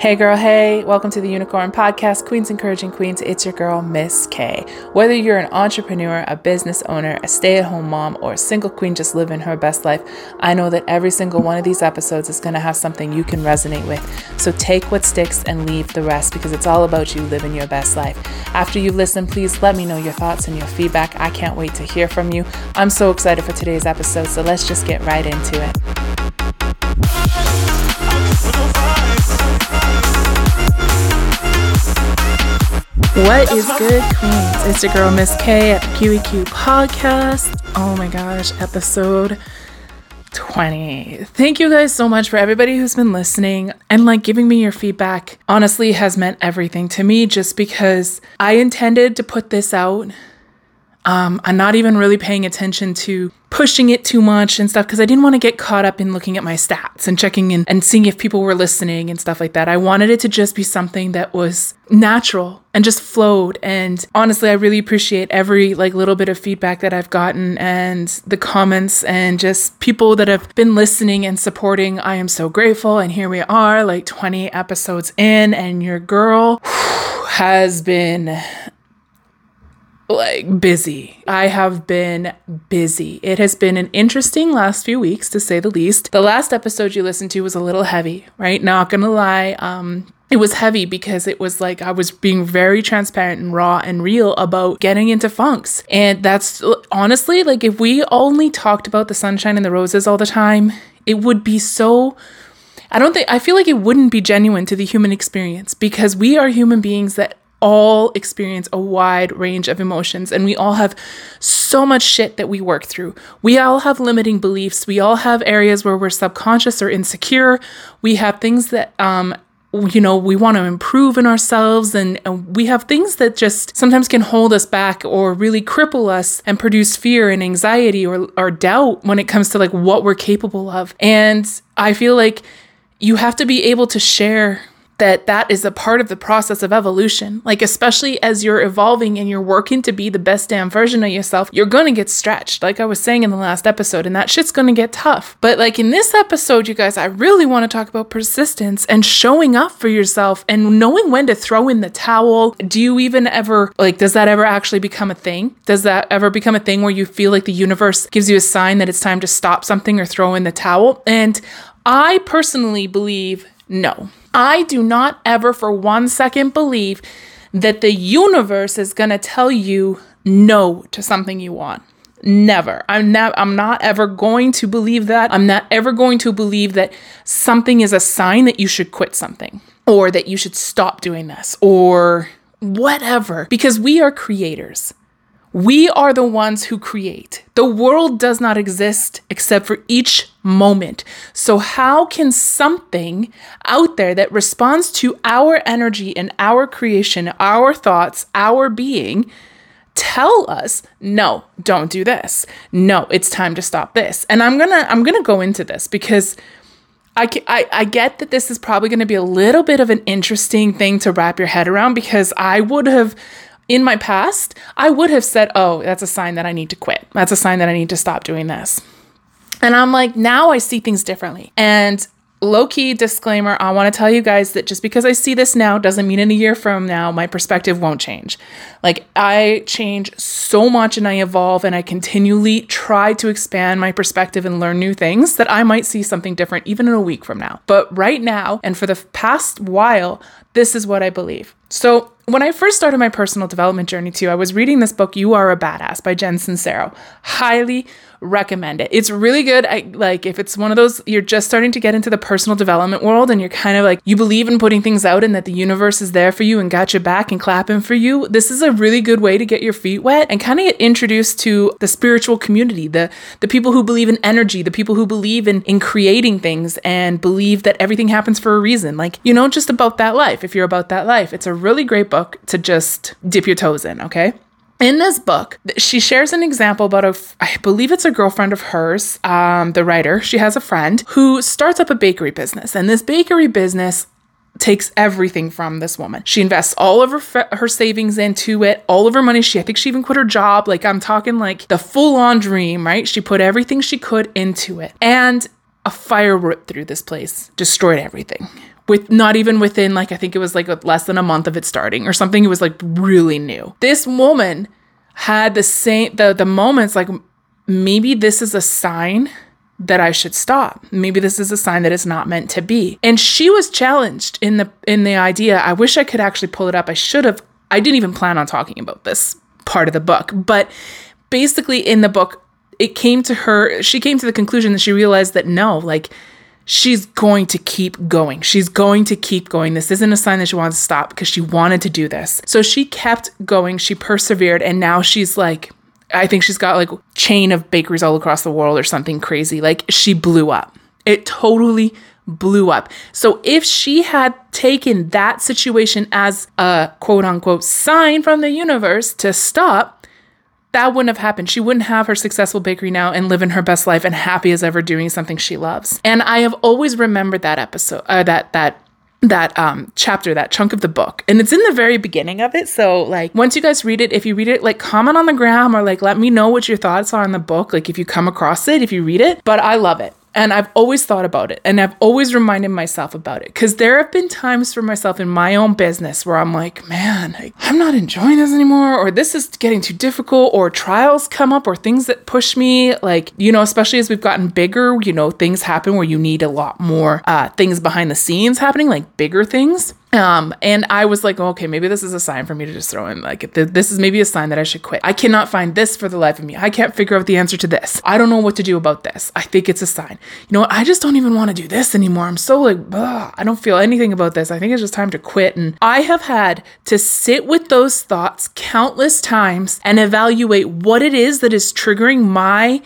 Hey girl, hey, welcome to the Unicorn Podcast, Queens Encouraging Queens. It's your girl, Miss K. Whether you're an entrepreneur, a business owner, a stay at home mom, or a single queen just living her best life, I know that every single one of these episodes is going to have something you can resonate with. So take what sticks and leave the rest because it's all about you living your best life. After you've listened, please let me know your thoughts and your feedback. I can't wait to hear from you. I'm so excited for today's episode, so let's just get right into it. What is good, Queens? It's your girl, Miss K at the QEQ podcast. Oh my gosh, episode 20. Thank you guys so much for everybody who's been listening and like giving me your feedback. Honestly, has meant everything to me just because I intended to put this out um, I'm not even really paying attention to pushing it too much and stuff because I didn't want to get caught up in looking at my stats and checking in and seeing if people were listening and stuff like that. I wanted it to just be something that was natural and just flowed. And honestly, I really appreciate every like little bit of feedback that I've gotten and the comments and just people that have been listening and supporting. I am so grateful. And here we are, like 20 episodes in, and your girl has been like busy. I have been busy. It has been an interesting last few weeks to say the least. The last episode you listened to was a little heavy, right? Not gonna lie. Um, it was heavy because it was like I was being very transparent and raw and real about getting into funks. And that's honestly like if we only talked about the sunshine and the roses all the time, it would be so I don't think I feel like it wouldn't be genuine to the human experience because we are human beings that all experience a wide range of emotions and we all have so much shit that we work through. We all have limiting beliefs. We all have areas where we're subconscious or insecure. We have things that um you know, we want to improve in ourselves, and, and, we have things that just sometimes can hold us back or really cripple us and produce fear and anxiety or, or doubt when it comes to like what we're capable of. And I feel like you have to be able to share that that is a part of the process of evolution. Like, especially as you're evolving and you're working to be the best damn version of yourself, you're gonna get stretched, like I was saying in the last episode, and that shit's gonna get tough. But, like, in this episode, you guys, I really wanna talk about persistence and showing up for yourself and knowing when to throw in the towel. Do you even ever, like, does that ever actually become a thing? Does that ever become a thing where you feel like the universe gives you a sign that it's time to stop something or throw in the towel? And I personally believe no. I do not ever for one second believe that the universe is going to tell you no to something you want. Never. I'm not I'm not ever going to believe that. I'm not ever going to believe that something is a sign that you should quit something or that you should stop doing this or whatever because we are creators. We are the ones who create. The world does not exist except for each moment. So, how can something out there that responds to our energy and our creation, our thoughts, our being, tell us no don't do this no it's time to stop this and i'm gonna i'm gonna go into this because I, I, I get that this is probably going to be a little bit of an interesting thing to wrap your head around because I would have in my past, I would have said, oh, that's a sign that I need to quit. That's a sign that I need to stop doing this. And I'm like, now I see things differently. And low key disclaimer I want to tell you guys that just because I see this now doesn't mean in a year from now my perspective won't change. Like, I change so much and I evolve and I continually try to expand my perspective and learn new things that I might see something different even in a week from now. But right now, and for the past while, this is what I believe. So, when I first started my personal development journey too, I was reading this book, You Are a Badass by Jen Sincero. Highly recommend it. It's really good. I like if it's one of those you're just starting to get into the personal development world and you're kind of like you believe in putting things out and that the universe is there for you and got your back and clapping for you. This is a really good way to get your feet wet and kind of get introduced to the spiritual community, the the people who believe in energy, the people who believe in in creating things and believe that everything happens for a reason. Like, you know, just about that life. If you're about that life, it's a really great book to just dip your toes in, okay? In this book, she shares an example about a, I believe it's a girlfriend of hers, um, the writer. She has a friend who starts up a bakery business, and this bakery business takes everything from this woman. She invests all of her her savings into it, all of her money. She I think she even quit her job. Like I'm talking like the full on dream, right? She put everything she could into it, and a fire ripped through this place, destroyed everything with not even within like I think it was like less than a month of it starting or something. It was like really new. This woman had the same the the moments like maybe this is a sign that I should stop. Maybe this is a sign that it's not meant to be. And she was challenged in the in the idea. I wish I could actually pull it up. I should have I didn't even plan on talking about this part of the book, but basically in the book it came to her she came to the conclusion that she realized that no, like she's going to keep going. She's going to keep going. This isn't a sign that she wants to stop because she wanted to do this. So she kept going, she persevered, and now she's like I think she's got like chain of bakeries all across the world or something crazy. Like she blew up. It totally blew up. So if she had taken that situation as a quote unquote sign from the universe to stop, that wouldn't have happened. She wouldn't have her successful bakery now and living her best life and happy as ever doing something she loves. And I have always remembered that episode, uh, that that that um chapter that chunk of the book and it's in the very beginning of it so like once you guys read it if you read it like comment on the gram or like let me know what your thoughts are on the book like if you come across it if you read it but i love it and I've always thought about it and I've always reminded myself about it because there have been times for myself in my own business where I'm like, man, I'm not enjoying this anymore, or this is getting too difficult, or trials come up, or things that push me. Like, you know, especially as we've gotten bigger, you know, things happen where you need a lot more uh, things behind the scenes happening, like bigger things. Um, and I was like, okay, maybe this is a sign for me to just throw in. Like, th- this is maybe a sign that I should quit. I cannot find this for the life of me. I can't figure out the answer to this. I don't know what to do about this. I think it's a sign. You know what? I just don't even want to do this anymore. I'm so like, ugh, I don't feel anything about this. I think it's just time to quit. And I have had to sit with those thoughts countless times and evaluate what it is that is triggering my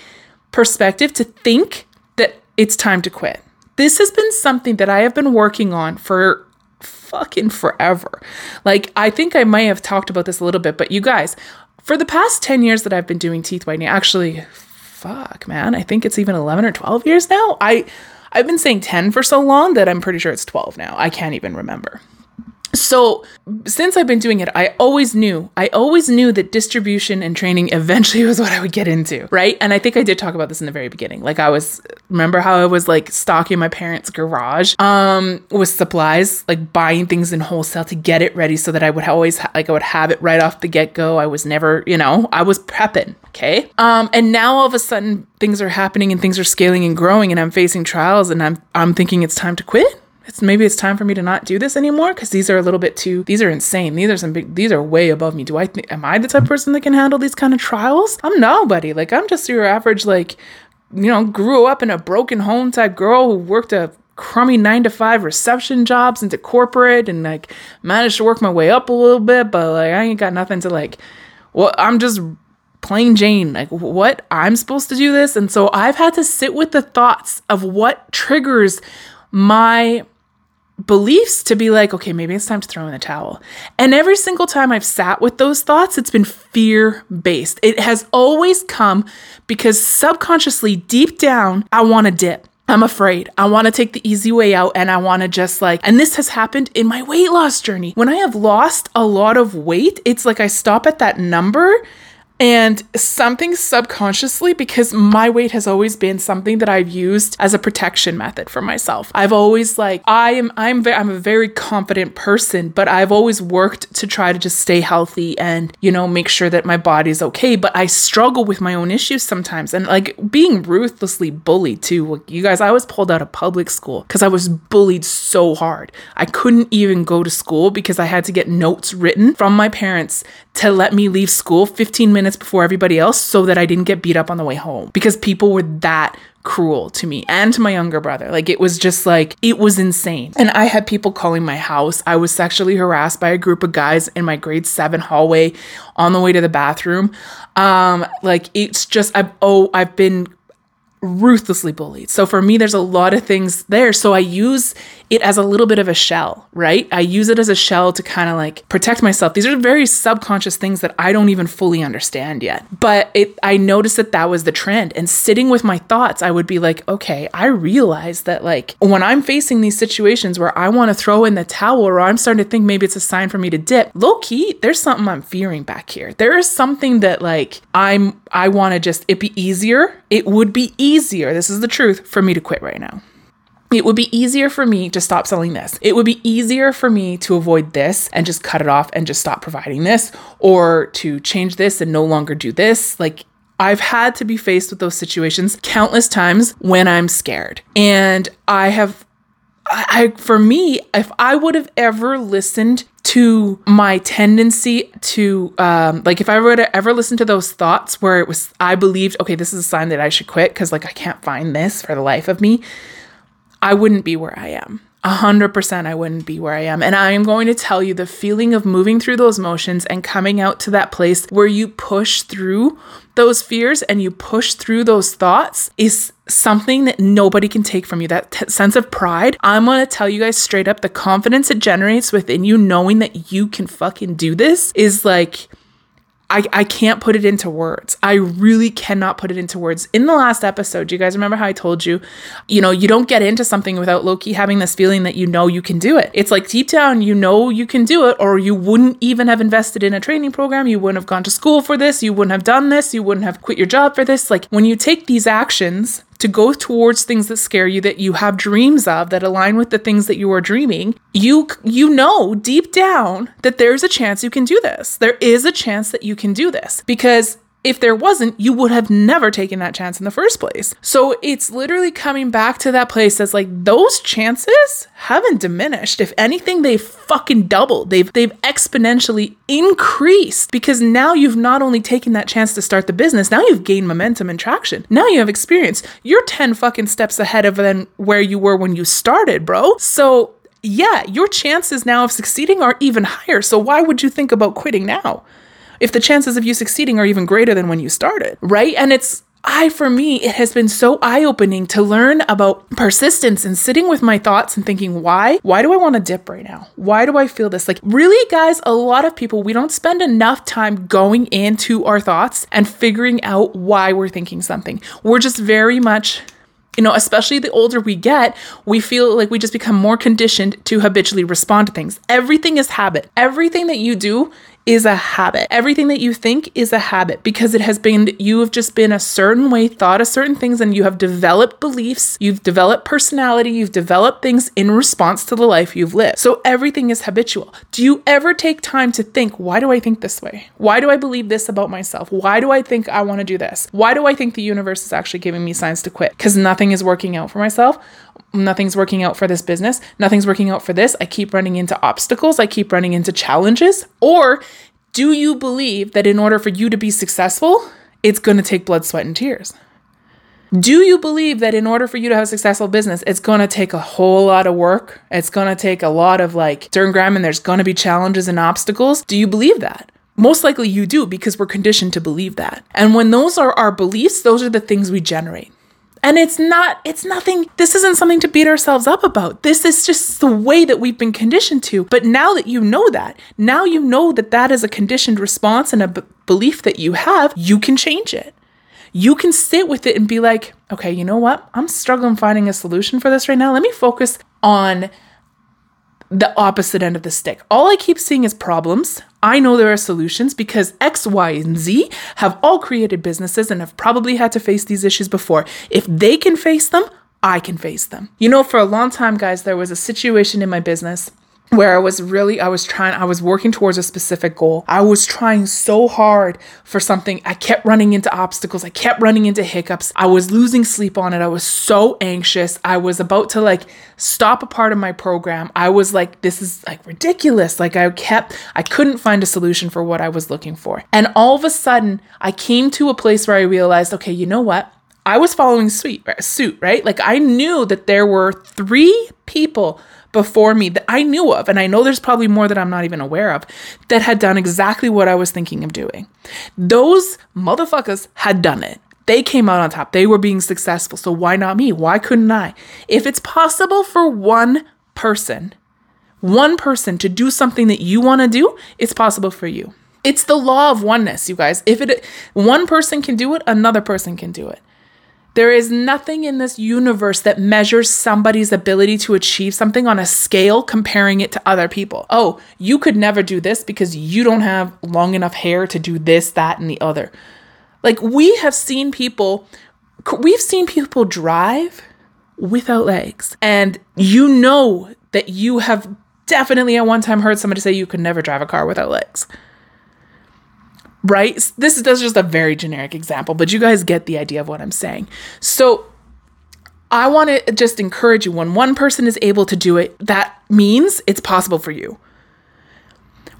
perspective to think that it's time to quit. This has been something that I have been working on for fucking forever. Like, I think I may have talked about this a little bit, but you guys, for the past 10 years that I've been doing teeth whitening, actually, fuck, man, I think it's even 11 or 12 years now. I I've been saying 10 for so long that I'm pretty sure it's 12 now. I can't even remember. So, since I've been doing it, I always knew, I always knew that distribution and training eventually was what I would get into, right? And I think I did talk about this in the very beginning. Like I was remember how I was like stocking my parents' garage um with supplies, like buying things in wholesale to get it ready so that I would always ha- like I would have it right off the get-go. I was never, you know, I was prepping, okay? Um and now all of a sudden things are happening and things are scaling and growing and I'm facing trials and I'm I'm thinking it's time to quit it's maybe it's time for me to not do this anymore because these are a little bit too these are insane. These are some big these are way above me. Do i am i the type of person that can handle these kind of trials? I'm nobody. Like i'm just your average like you know grew up in a broken home type girl who worked a crummy nine to five reception jobs into corporate and like managed to work my way up a little bit but like i ain't got nothing to like well i'm just plain jane. Like what? I'm supposed to do this? And so i've had to sit with the thoughts of what triggers my beliefs to be like, okay, maybe it's time to throw in the towel. And every single time I've sat with those thoughts, it's been fear based. It has always come because subconsciously, deep down, I want to dip. I'm afraid. I want to take the easy way out and I want to just like, and this has happened in my weight loss journey. When I have lost a lot of weight, it's like I stop at that number and something subconsciously, because my weight has always been something that I've used as a protection method for myself. I've always like I am I'm ve- I'm a very confident person, but I've always worked to try to just stay healthy and you know make sure that my body's okay. But I struggle with my own issues sometimes, and like being ruthlessly bullied too. Like, you guys, I was pulled out of public school because I was bullied so hard. I couldn't even go to school because I had to get notes written from my parents to let me leave school 15 minutes before everybody else so that I didn't get beat up on the way home because people were that cruel to me and to my younger brother. Like it was just like, it was insane. And I had people calling my house. I was sexually harassed by a group of guys in my grade seven hallway on the way to the bathroom. Um, like it's just, I've, oh, I've been ruthlessly bullied. So for me, there's a lot of things there. So I use it as a little bit of a shell, right? I use it as a shell to kind of like protect myself. These are very subconscious things that I don't even fully understand yet. But it, I noticed that that was the trend. And sitting with my thoughts, I would be like, okay, I realize that like when I'm facing these situations where I want to throw in the towel or I'm starting to think maybe it's a sign for me to dip, low key, there's something I'm fearing back here. There is something that like I'm, I want to just, it be easier. It would be easier. This is the truth for me to quit right now. It would be easier for me to stop selling this. It would be easier for me to avoid this and just cut it off and just stop providing this or to change this and no longer do this. Like, I've had to be faced with those situations countless times when I'm scared. And I have I, for me, if I would have ever listened to my tendency to, um, like, if I would have ever listened to those thoughts where it was, I believed, okay, this is a sign that I should quit because, like, I can't find this for the life of me, I wouldn't be where I am. A hundred percent, I wouldn't be where I am. And I am going to tell you the feeling of moving through those motions and coming out to that place where you push through those fears and you push through those thoughts is something that nobody can take from you. That t- sense of pride, I'm gonna tell you guys straight up the confidence it generates within you, knowing that you can fucking do this, is like I, I can't put it into words. I really cannot put it into words. In the last episode, do you guys remember how I told you, you know, you don't get into something without low key having this feeling that you know you can do it. It's like deep down, you know you can do it, or you wouldn't even have invested in a training program. You wouldn't have gone to school for this. You wouldn't have done this. You wouldn't have quit your job for this. Like when you take these actions, to go towards things that scare you that you have dreams of that align with the things that you are dreaming you you know deep down that there's a chance you can do this. There is a chance that you can do this because if there wasn't, you would have never taken that chance in the first place. So it's literally coming back to that place that's like those chances haven't diminished. If anything, they've fucking doubled. They've they've exponentially increased because now you've not only taken that chance to start the business, now you've gained momentum and traction. Now you have experience. You're 10 fucking steps ahead of than where you were when you started, bro. So yeah, your chances now of succeeding are even higher. So why would you think about quitting now? If the chances of you succeeding are even greater than when you started, right? And it's I, for me, it has been so eye opening to learn about persistence and sitting with my thoughts and thinking, why? Why do I want to dip right now? Why do I feel this? Like, really, guys, a lot of people, we don't spend enough time going into our thoughts and figuring out why we're thinking something. We're just very much you know, especially the older we get, we feel like we just become more conditioned to habitually respond to things. Everything is habit. Everything that you do is a habit. Everything that you think is a habit because it has been, you have just been a certain way, thought of certain things, and you have developed beliefs, you've developed personality, you've developed things in response to the life you've lived. So everything is habitual. Do you ever take time to think, why do I think this way? Why do I believe this about myself? Why do I think I want to do this? Why do I think the universe is actually giving me signs to quit? Because nothing is working out for myself nothing's working out for this business, nothing's working out for this. I keep running into obstacles, I keep running into challenges. Or do you believe that in order for you to be successful, it's going to take blood, sweat, and tears? Do you believe that in order for you to have a successful business, it's going to take a whole lot of work? It's going to take a lot of like turn gram and there's going to be challenges and obstacles? Do you believe that? Most likely you do because we're conditioned to believe that. And when those are our beliefs, those are the things we generate. And it's not, it's nothing, this isn't something to beat ourselves up about. This is just the way that we've been conditioned to. But now that you know that, now you know that that is a conditioned response and a b- belief that you have, you can change it. You can sit with it and be like, okay, you know what? I'm struggling finding a solution for this right now. Let me focus on the opposite end of the stick. All I keep seeing is problems. I know there are solutions because X, Y, and Z have all created businesses and have probably had to face these issues before. If they can face them, I can face them. You know, for a long time, guys, there was a situation in my business where I was really, I was trying, I was working towards a specific goal. I was trying so hard for something. I kept running into obstacles. I kept running into hiccups. I was losing sleep on it. I was so anxious. I was about to like stop a part of my program. I was like, this is like ridiculous. Like I kept, I couldn't find a solution for what I was looking for. And all of a sudden, I came to a place where I realized, okay, you know what? I was following suit, suit, right? Like I knew that there were three people before me that I knew of, and I know there's probably more that I'm not even aware of, that had done exactly what I was thinking of doing. Those motherfuckers had done it. They came out on top. They were being successful. So why not me? Why couldn't I? If it's possible for one person, one person to do something that you want to do, it's possible for you. It's the law of oneness, you guys. If it one person can do it, another person can do it. There is nothing in this universe that measures somebody's ability to achieve something on a scale comparing it to other people. Oh, you could never do this because you don't have long enough hair to do this, that, and the other. Like, we have seen people, we've seen people drive without legs. And you know that you have definitely at one time heard somebody say you could never drive a car without legs. Right? This is, just a very generic example, but you guys get the idea of what I'm saying. So I want to just encourage you when one person is able to do it, that means it's possible for you.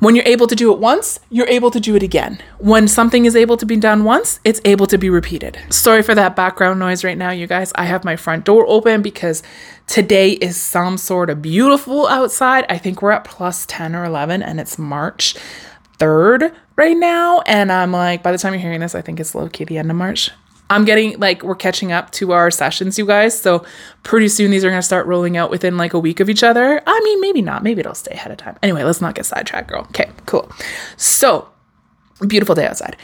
When you're able to do it once, you're able to do it again. When something is able to be done once, it's able to be repeated. Sorry for that background noise right now, you guys. I have my front door open because today is some sort of beautiful outside. I think we're at plus 10 or 11 and it's March 3rd right now. And I'm like, by the time you're hearing this, I think it's low key the end of March. I'm getting like we're catching up to our sessions, you guys. So pretty soon these are gonna start rolling out within like a week of each other. I mean, maybe not. Maybe it'll stay ahead of time. Anyway, let's not get sidetracked, girl. Okay, cool. So beautiful day outside.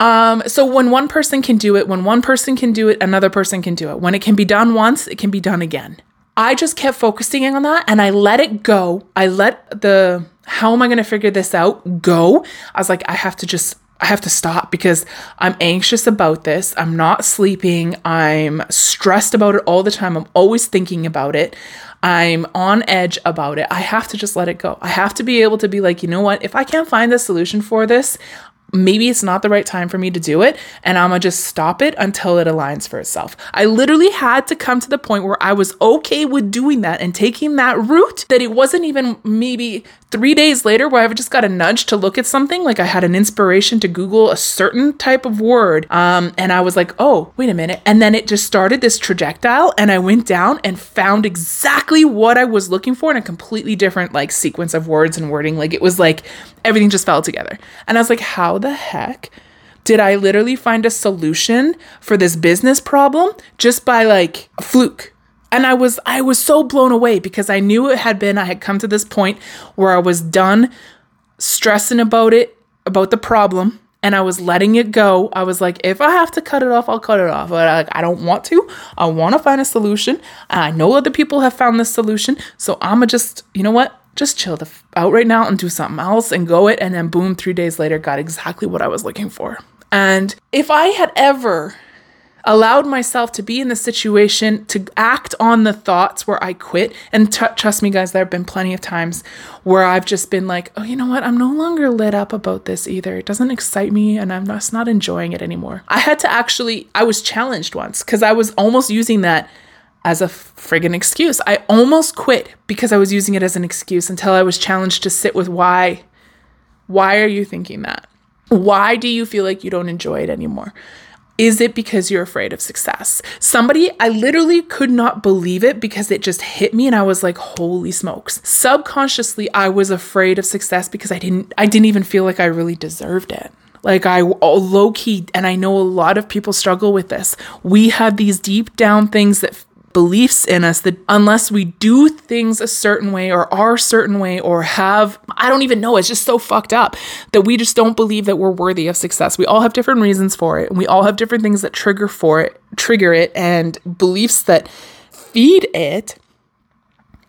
Um, so when one person can do it, when one person can do it, another person can do it. When it can be done once, it can be done again. I just kept focusing on that and I let it go. I let the how am I going to figure this out go. I was like, I have to just I have to stop because I'm anxious about this. I'm not sleeping. I'm stressed about it all the time. I'm always thinking about it. I'm on edge about it. I have to just let it go. I have to be able to be like, you know what? If I can't find the solution for this, maybe it's not the right time for me to do it and I'm gonna just stop it until it aligns for itself. I literally had to come to the point where I was okay with doing that and taking that route that it wasn't even maybe three days later where I've just got a nudge to look at something. Like I had an inspiration to Google a certain type of word. Um, and I was like, oh, wait a minute. And then it just started this trajectile and I went down and found exactly what I was looking for in a completely different like sequence of words and wording. Like it was like everything just fell together. And I was like, how the heck did I literally find a solution for this business problem just by like a fluke? And I was I was so blown away because I knew it had been I had come to this point where I was done stressing about it, about the problem, and I was letting it go. I was like, if I have to cut it off, I'll cut it off. But I, I don't want to. I want to find a solution. I know other people have found this solution. So I'm going to just, you know what? Just chill the f- out right now and do something else and go it. And then boom, three days later, got exactly what I was looking for. And if I had ever allowed myself to be in the situation to act on the thoughts where I quit, and t- trust me, guys, there have been plenty of times where I've just been like, oh, you know what? I'm no longer lit up about this either. It doesn't excite me and I'm just not enjoying it anymore. I had to actually, I was challenged once because I was almost using that as a friggin' excuse. I almost quit because I was using it as an excuse until I was challenged to sit with why. Why are you thinking that? Why do you feel like you don't enjoy it anymore? Is it because you're afraid of success? Somebody, I literally could not believe it because it just hit me and I was like, holy smokes. Subconsciously, I was afraid of success because I didn't I didn't even feel like I really deserved it. Like I low key and I know a lot of people struggle with this. We have these deep down things that beliefs in us that unless we do things a certain way or are a certain way or have, I don't even know, it's just so fucked up that we just don't believe that we're worthy of success. We all have different reasons for it. And we all have different things that trigger for it, trigger it, and beliefs that feed it.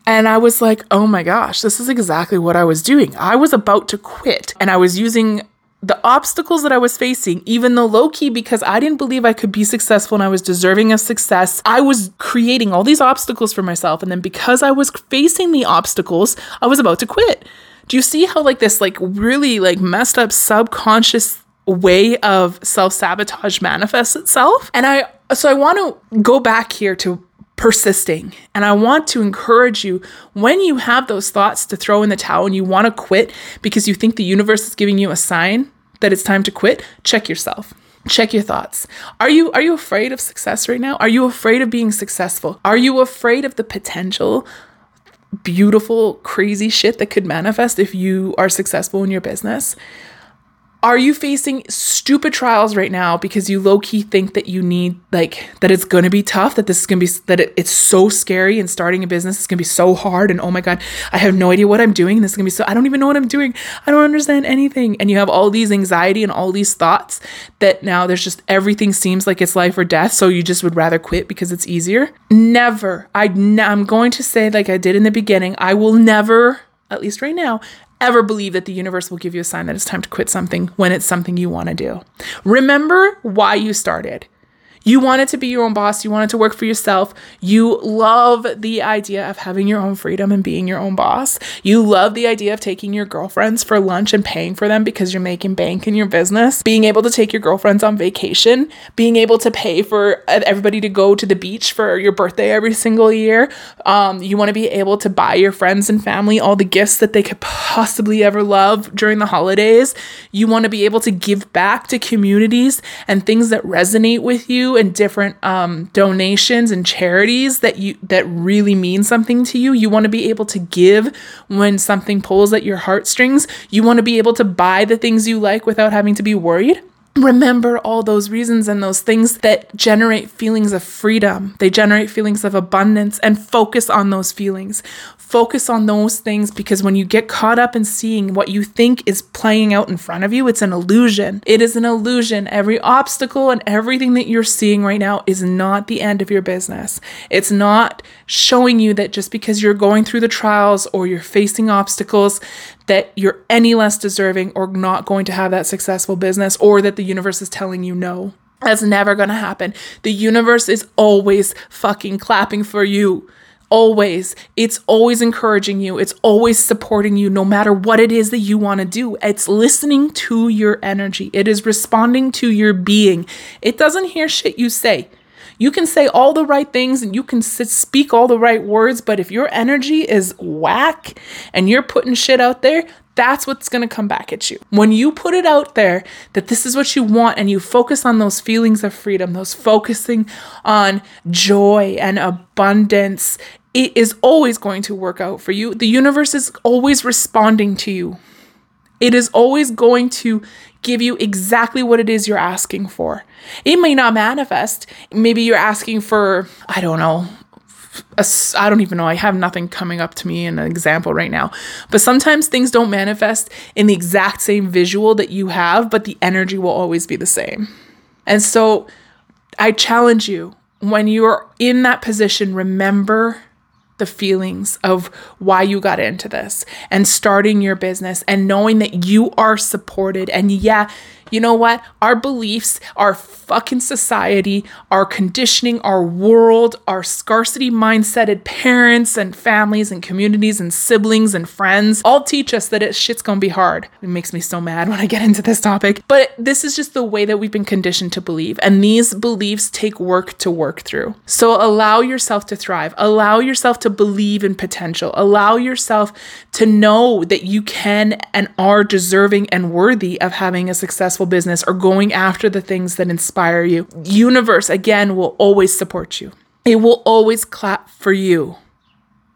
And I was like, oh my gosh, this is exactly what I was doing. I was about to quit and I was using the obstacles that I was facing, even though low key, because I didn't believe I could be successful and I was deserving of success, I was creating all these obstacles for myself. And then because I was facing the obstacles, I was about to quit. Do you see how, like, this, like, really, like, messed up subconscious way of self sabotage manifests itself? And I, so I want to go back here to persisting. And I want to encourage you when you have those thoughts to throw in the towel and you want to quit because you think the universe is giving you a sign that it's time to quit, check yourself. Check your thoughts. Are you are you afraid of success right now? Are you afraid of being successful? Are you afraid of the potential beautiful crazy shit that could manifest if you are successful in your business? Are you facing stupid trials right now because you low key think that you need, like, that it's gonna be tough, that this is gonna be, that it, it's so scary and starting a business is gonna be so hard and oh my God, I have no idea what I'm doing this is gonna be so, I don't even know what I'm doing. I don't understand anything. And you have all these anxiety and all these thoughts that now there's just everything seems like it's life or death. So you just would rather quit because it's easier. Never. I, I'm going to say, like I did in the beginning, I will never, at least right now, ever believe that the universe will give you a sign that it's time to quit something when it's something you want to do. Remember why you started. You wanted to be your own boss. You wanted to work for yourself. You love the idea of having your own freedom and being your own boss. You love the idea of taking your girlfriends for lunch and paying for them because you're making bank in your business. Being able to take your girlfriends on vacation. Being able to pay for everybody to go to the beach for your birthday every single year. Um, you want to be able to buy your friends and family all the gifts that they could possibly ever love during the holidays. You want to be able to give back to communities and things that resonate with you and different um, donations and charities that you that really mean something to you. You want to be able to give when something pulls at your heartstrings. You want to be able to buy the things you like without having to be worried remember all those reasons and those things that generate feelings of freedom. They generate feelings of abundance and focus on those feelings. Focus on those things because when you get caught up in seeing what you think is playing out in front of you, it's an illusion. It is an illusion. Every obstacle and everything that you're seeing right now is not the end of your business. It's not showing you that just because you're going through the trials or you're facing obstacles, that you're any less deserving or not going to have that successful business or that the universe is telling you no. That's never going to happen. The universe is always fucking clapping for you. Always. It's always encouraging you. It's always supporting you no matter what it is that you want to do. It's listening to your energy. It is responding to your being. It doesn't hear shit you say. You can say all the right things and you can speak all the right words, but if your energy is whack and you're putting shit out there, that's what's going to come back at you. When you put it out there that this is what you want and you focus on those feelings of freedom, those focusing on joy and abundance, it is always going to work out for you. The universe is always responding to you. It is always going to give you exactly what it is you're asking for. It may not manifest. Maybe you're asking for, I don't know, I don't even know. I have nothing coming up to me in an example right now. But sometimes things don't manifest in the exact same visual that you have, but the energy will always be the same. And so I challenge you when you're in that position, remember the feelings of why you got into this and starting your business and knowing that you are supported. And yeah, you know what? Our beliefs, our fucking society, our conditioning, our world, our scarcity mindseted parents and families and communities and siblings and friends all teach us that it shit's gonna be hard. It makes me so mad when I get into this topic. But this is just the way that we've been conditioned to believe. And these beliefs take work to work through. So allow yourself to thrive. Allow yourself to believe in potential. Allow yourself to know that you can and are deserving and worthy of having a successful successful business or going after the things that inspire you. Universe, again, will always support you. It will always clap for you.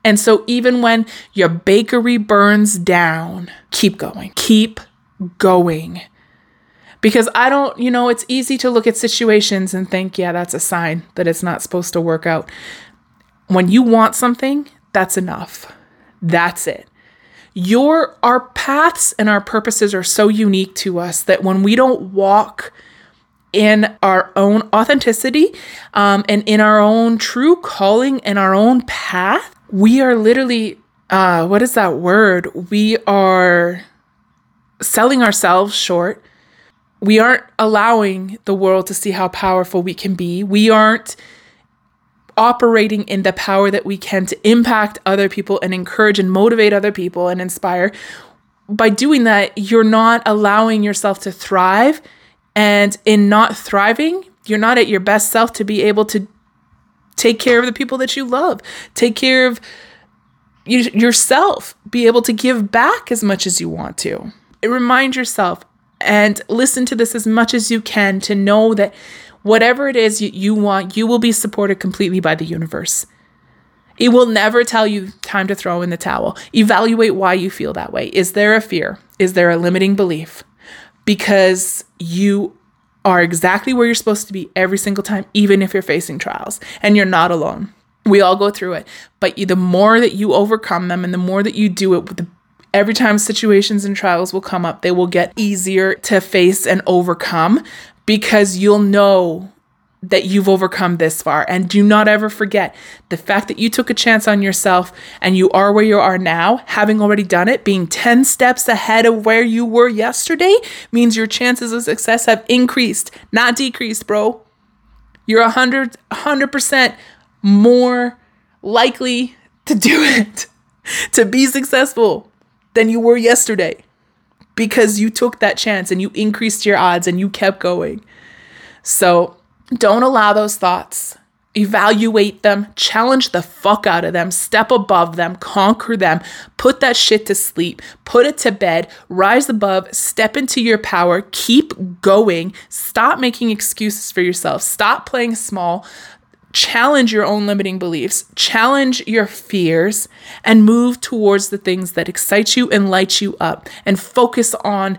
And so, even when your bakery burns down, keep going. Keep going. Because I don't, you know, it's easy to look at situations and think, yeah, that's a sign that it's not supposed to work out. When you want something, that's enough. That's it your our paths and our purposes are so unique to us that when we don't walk in our own authenticity um, and in our own true calling and our own path we are literally uh, what is that word? We are selling ourselves short. We aren't allowing the world to see how powerful we can be. We aren't operating in the power that we can to impact other people and encourage and motivate other people and inspire, by doing that, you're not allowing yourself to thrive. And in not thriving, you're not at your best self to be able to take care of the people that you love, take care of you, yourself, be able to give back as much as you want to. Remind yourself and listen to this as much as you can to know that Whatever it is you, want, you will be supported completely by the universe. It will never tell you time to throw in the towel. Evaluate why you feel that way. Is there a fear? Is there a limiting belief? Because you are exactly where you're supposed to be every single time, even if you're facing trials and you're not alone. We all go through it. But you, the more that you overcome them and the more that you do it, the, every time situations and trials will come up, they will get easier to face and overcome because you'll know that you've overcome this far. And do not ever forget the fact that you took a chance on yourself and you are where you are now, having already done it, being 10 steps ahead of where you were yesterday means your chances of success have increased, not decreased, bro. You're 100 100% more likely to do it, to be successful than you were yesterday because you took that chance and you increased your odds and you kept going. So don't allow those thoughts. Evaluate them, challenge the fuck out of them, step above them, conquer them, put that shit to sleep, put it to bed, rise above, step into your power, keep going, stop making excuses for yourself, stop playing small, challenge your own limiting beliefs, challenge your fears, and move towards the things that excite you and light you up, and focus on,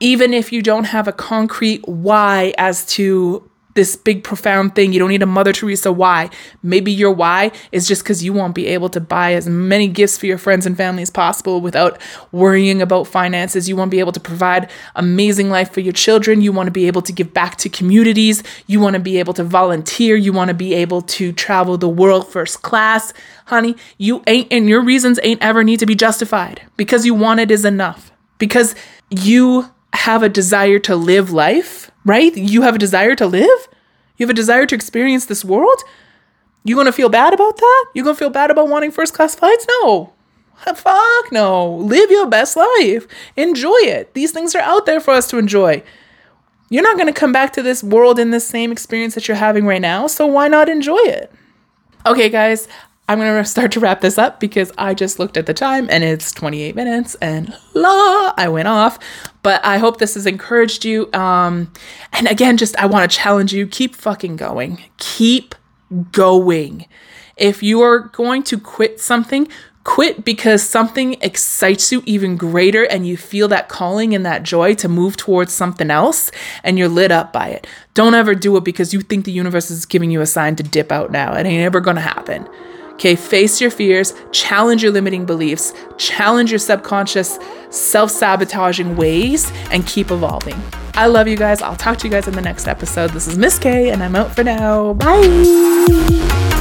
even if you don't have a concrete why as to this big profound thing. You don't need a Mother Teresa why. Maybe your why is just because you won't be able to buy as many gifts for your friends and family as possible without worrying about finances. You won't be able to provide amazing life for your children. You want to be able to give back to communities. You want to be able to volunteer. You want to be able to travel the world first class. Honey, you ain't and your reasons ain't ever need to be justified because you want it is enough. Because you have a desire to live life, right? You have a desire to live? You have a desire to experience this world? You gonna feel bad about that? You gonna feel bad about wanting first class flights? No. Fuck no. Live your best life. Enjoy it. These things are out there for us to enjoy. You're not gonna come back to this world in the same experience that you're having right now, so why not enjoy it? Okay, guys, I'm going to start to wrap this up because I just looked at the time and it's 28 minutes and la, I went off. But I hope this has encouraged you. Um, and again, just I want to challenge you keep fucking going. Keep going. If you are going to quit something, quit because something excites you even greater and you feel that calling and that joy to move towards something else and you're lit up by it. Don't ever do it because you think the universe is giving you a sign to dip out now. It ain't ever going to happen. Okay, face your fears, challenge your limiting beliefs, challenge your subconscious self sabotaging ways, and keep evolving. I love you guys. I'll talk to you guys in the next episode. This is Miss K, and I'm out for now. Bye.